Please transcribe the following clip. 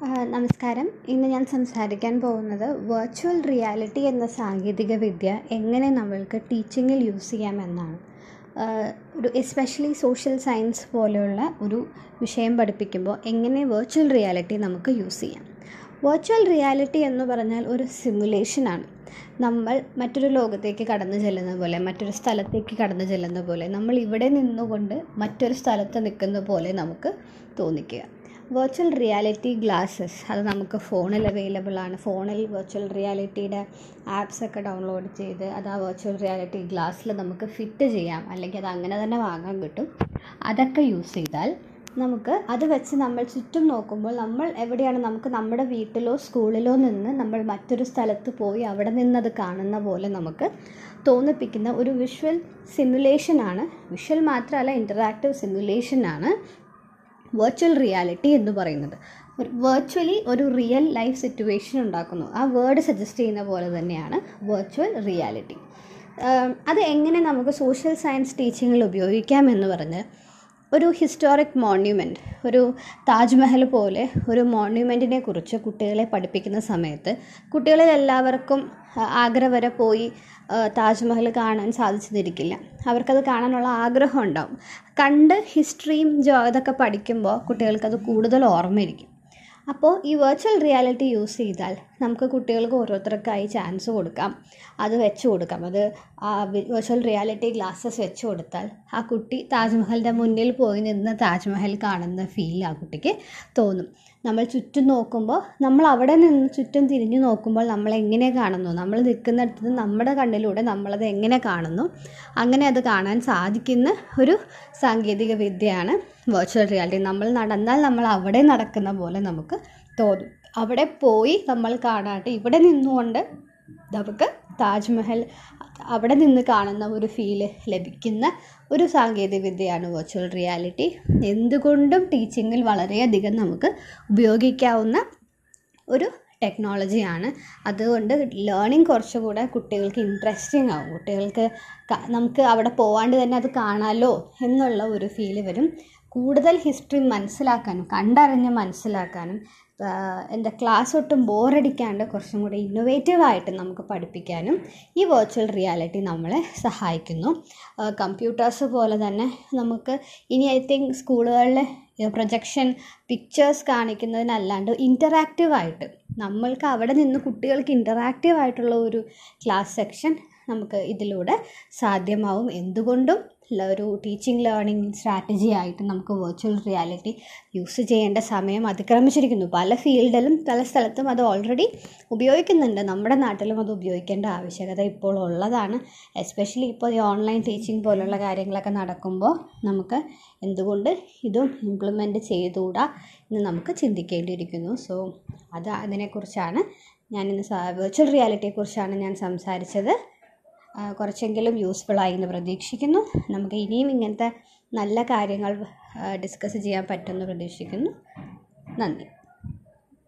നമസ്കാരം. ഇന്ന് ഞാൻ സംസാരിക്കാൻ പോകുന്നത് വെർച്വൽ റിയാലിറ്റി എന്ന സാങ്കേതിക വിദ്യ എങ്ങനെ നമ്മൾക്ക് ടീച്ചിങ്ങിൽ യൂസ് ചെയ്യാമെന്നാണ് ഒരു എസ്പെഷ്യലി സോഷ്യൽ സയൻസ് പോലെയുള്ള ഒരു വിഷയം പഠിപ്പിക്കുമ്പോൾ എങ്ങനെ വെർച്വൽ റിയാലിറ്റി നമുക്ക് യൂസ് ചെയ്യാം. വെർച്വൽ റിയാലിറ്റി എന്ന് പറഞ്ഞാൽ ഒരു സിമുലേഷനാണ് നമ്മൾ മറ്റൊരു ലോകത്തേക്ക് കടന്നു ചെല്ലുന്ന പോലെ മറ്റൊരു സ്ഥലത്തേക്ക് കടന്നു ചെല്ലുന്ന പോലെ നമ്മൾ ഇവിടെ നിന്നുകൊണ്ട് മറ്റൊരു സ്ഥലത്ത് നിൽക്കുന്ന പോലെ നമുക്ക് തോന്നിക്കുക. വെർച്വൽ റിയാലിറ്റി ഗ്ലാസ്സസ് അത് നമുക്ക് ഫോണിൽ അവൈലബിൾ ആണ്. ഫോണിൽ വെർച്വൽ റിയാലിറ്റിയുടെ ആപ്സ് ഒക്കെ ഡൗൺലോഡ് ചെയ്ത് അത് ആ വെർച്വൽ റിയാലിറ്റി ഗ്ലാസ്സിൽ നമുക്ക് ഫിറ്റ് ചെയ്യാം. അല്ലെങ്കിൽ അത് അങ്ങനെ തന്നെ വാങ്ങാൻ കിട്ടും. അതൊക്കെ യൂസ് ചെയ്താൽ നമുക്ക് അത് വെച്ച് നമ്മൾ ചുറ്റും നോക്കുമ്പോൾ നമ്മൾ എവിടെയാണ് നമുക്ക് നമ്മുടെ വീട്ടിലോ സ്കൂളിലോ നിന്ന് നമ്മൾ മറ്റൊരു സ്ഥലത്ത് പോയി അവിടെ നിന്നത് കാണുന്ന പോലെ നമുക്ക് തോന്നിപ്പിക്കുന്ന ഒരു വിഷ്വൽ സിമുലേഷനാണ് വിഷ്വൽ മാത്രമല്ല ഇന്ററാക്റ്റീവ് സിമുലേഷനാണ് വെർച്വൽ റിയാലിറ്റി എന്ന് പറയുന്നത്. വെർച്വലി ഒരു റിയൽ ലൈഫ് സിറ്റുവേഷൻ ഉണ്ടാക്കുന്നു. ആ വേർഡ് സജസ്റ്റ് ചെയ്യുന്ന പോലെ തന്നെയാണ് വെർച്വൽ റിയാലിറ്റി അത് എങ്ങനെ നമുക്ക് സോഷ്യൽ സയൻസ് ടീച്ചിങ്ങിൽ ഉപയോഗിക്കാം എന്ന് പറഞ്ഞ് ഒരു ഹിസ്റ്റോറിക് മോണ്യുമെന്റ് ഒരു താജ്മഹൽ പോലെ ഒരു മോണ്യുമെന്റിനെ കുറിച്ച് കുട്ടികളെ പഠിപ്പിക്കുന്ന സമയത്ത് കുട്ടികളിൽ എല്ലാവർക്കും ആഗ്ര വരെ പോയി താജ്മഹൽ കാണാൻ സാധിച്ചെന്നിരിക്കില്ല അവർക്കത് കാണാനുള്ള ആഗ്രഹം ഉണ്ടാവും. കണ്ട് ഹിസ്റ്ററിയും ജോ ഇതൊക്കെ പഠിക്കുമ്പോൾ കുട്ടികൾക്കത് കൂടുതൽ ഓർമ്മയിരിക്കും. അപ്പോൾ ഈ വെർച്വൽ റിയാലിറ്റി യൂസ് ചെയ്താൽ നമുക്ക് കുട്ടികൾക്ക് ഓരോരുത്തർക്കായി ചാൻസ് കൊടുക്കാം. അത് വെച്ച് കൊടുക്കാം. അത് വെർച്വൽ റിയാലിറ്റി ഗ്ലാസ്സസ് വെച്ച് കൊടുത്താൽ ആ കുട്ടി താജ്മഹലിന്റെ മുന്നിൽ പോയി നിന്ന് താജ്മഹൽ കാണുന്ന ഫീൽ ആ കുട്ടിക്ക് തോന്നും. നമ്മൾ ചുറ്റും നോക്കുമ്പോൾ നമ്മൾ അവിടെ നിന്ന് ചുറ്റും തിരിഞ്ഞു നോക്കുമ്പോൾ നമ്മൾ എങ്ങനെ കാണുന്നു? നമ്മൾ നിൽക്കുന്നിടത്ത് നമ്മുടെ കണ്ണിലൂടെ നമ്മളത് എങ്ങനെ കാണുന്നു? അങ്ങനെ അത് കാണാൻ സാധിക്കുന്ന ഒരു സാങ്കേതിക വിദ്യയാണ് വെർച്വൽ റിയാലിറ്റി നമ്മൾ നടന്നാൽ നമ്മൾ അവിടെ നടക്കുന്ന പോലെ നമുക്ക് തോന്നും. അവിടെ പോയി നമ്മൾ കാണാട്ടെ. ഇവിടെ നിന്നുകൊണ്ട് നമുക്ക് താജ്മഹൽ അവിടെ നിന്ന് കാണുന്ന ഒരു ഫീൽ ലഭിക്കുന്ന ഒരു സാങ്കേതിക വിദ്യയാണ് വെർച്വൽ റിയാലിറ്റി എന്തുകൊണ്ടും ടീച്ചിങ്ങിൽ വളരെയധികം നമുക്ക് ഉപയോഗിക്കാവുന്ന ഒരു ടെക്നോളജിയാണ് അതുകൊണ്ട് ലേണിംഗ് കുറച്ചുകൂടെ കുട്ടികൾക്ക് ഇൻട്രസ്റ്റിംഗ് ആവും. കുട്ടികൾക്ക് നമുക്ക് അവിടെ പോവാണ്ട് തന്നെ അത് കാണാലോ എന്നുള്ള ഒരു ഫീൽ വരും. കൂടുതൽ ഹിസ്റ്ററി മനസ്സിലാക്കാനും കണ്ടറിഞ്ഞ് മനസ്സിലാക്കാനും എന്റെ ക്ലാസ് ഒട്ടും ബോറടിക്കാണ്ട് കുറച്ചും കൂടി ഇന്നൊവേറ്റീവായിട്ട് നമുക്ക് പഠിപ്പിക്കാനും ഈ വെർച്വൽ റിയാലിറ്റി നമ്മളെ സഹായിക്കുന്നു. കമ്പ്യൂട്ടേഴ്സ് പോലെ തന്നെ നമുക്ക് ഇനി ഐ തിങ്ക് സ്കൂളുകളിലെ പ്രൊജക്ഷൻ പിക്ചേഴ്സ് കാണിക്കുന്നതിനല്ലാണ്ട് ഇന്ററാക്റ്റീവായിട്ട് നമ്മൾക്ക് അവിടെ നിന്ന് കുട്ടികൾക്ക് ഇന്ററാക്റ്റീവായിട്ടുള്ള ഒരു ക്ലാസ് സെക്ഷൻ നമുക്ക് ഇതിലൂടെ സാധ്യമാവും. എന്തുകൊണ്ടും ഒരു ടീച്ചിങ് ലേണിംഗ് സ്ട്രാറ്റജി ആയിട്ട് നമുക്ക് വെർച്വൽ റിയാലിറ്റി യൂസ് ചെയ്യേണ്ട സമയം അതിക്രമിച്ചിരിക്കുന്നു. പല ഫീൽഡിലും പല സ്ഥലത്തും അത് ഓൾറെഡി ഉപയോഗിക്കുന്നുണ്ട്. നമ്മുടെ നാട്ടിലും അത് ഉപയോഗിക്കേണ്ട ആവശ്യകത ഇപ്പോൾ ഉള്ളതാണ്. എസ്പെഷ്യലി ഇപ്പോൾ ഈ ഓൺലൈൻ ടീച്ചിങ് പോലുള്ള കാര്യങ്ങളൊക്കെ നടക്കുമ്പോൾ നമുക്ക് എന്തുകൊണ്ട് ഇതും ഇംപ്ലിമെന്റ് ചെയ്തുകൂടാ എന്ന് നമുക്ക് ചിന്തിക്കേണ്ടിയിരിക്കുന്നു. സോ അത് അതിനെക്കുറിച്ചാണ് ഞാനിന്ന് വെർച്വൽ റിയാലിറ്റിയെക്കുറിച്ചാണ് ഞാൻ സംസാരിച്ചത്. കുറച്ചെങ്കിലും യൂസ്ഫുൾ ആയി എന്ന് പ്രതീക്ഷിക്കുന്നു. നമുക്ക് ഇനിയും ഇങ്ങനത്തെ നല്ല കാര്യങ്ങൾ ഡിസ്കസ് ചെയ്യാൻ പറ്റുമെന്ന് പ്രതീക്ഷിക്കുന്നു. നന്ദി.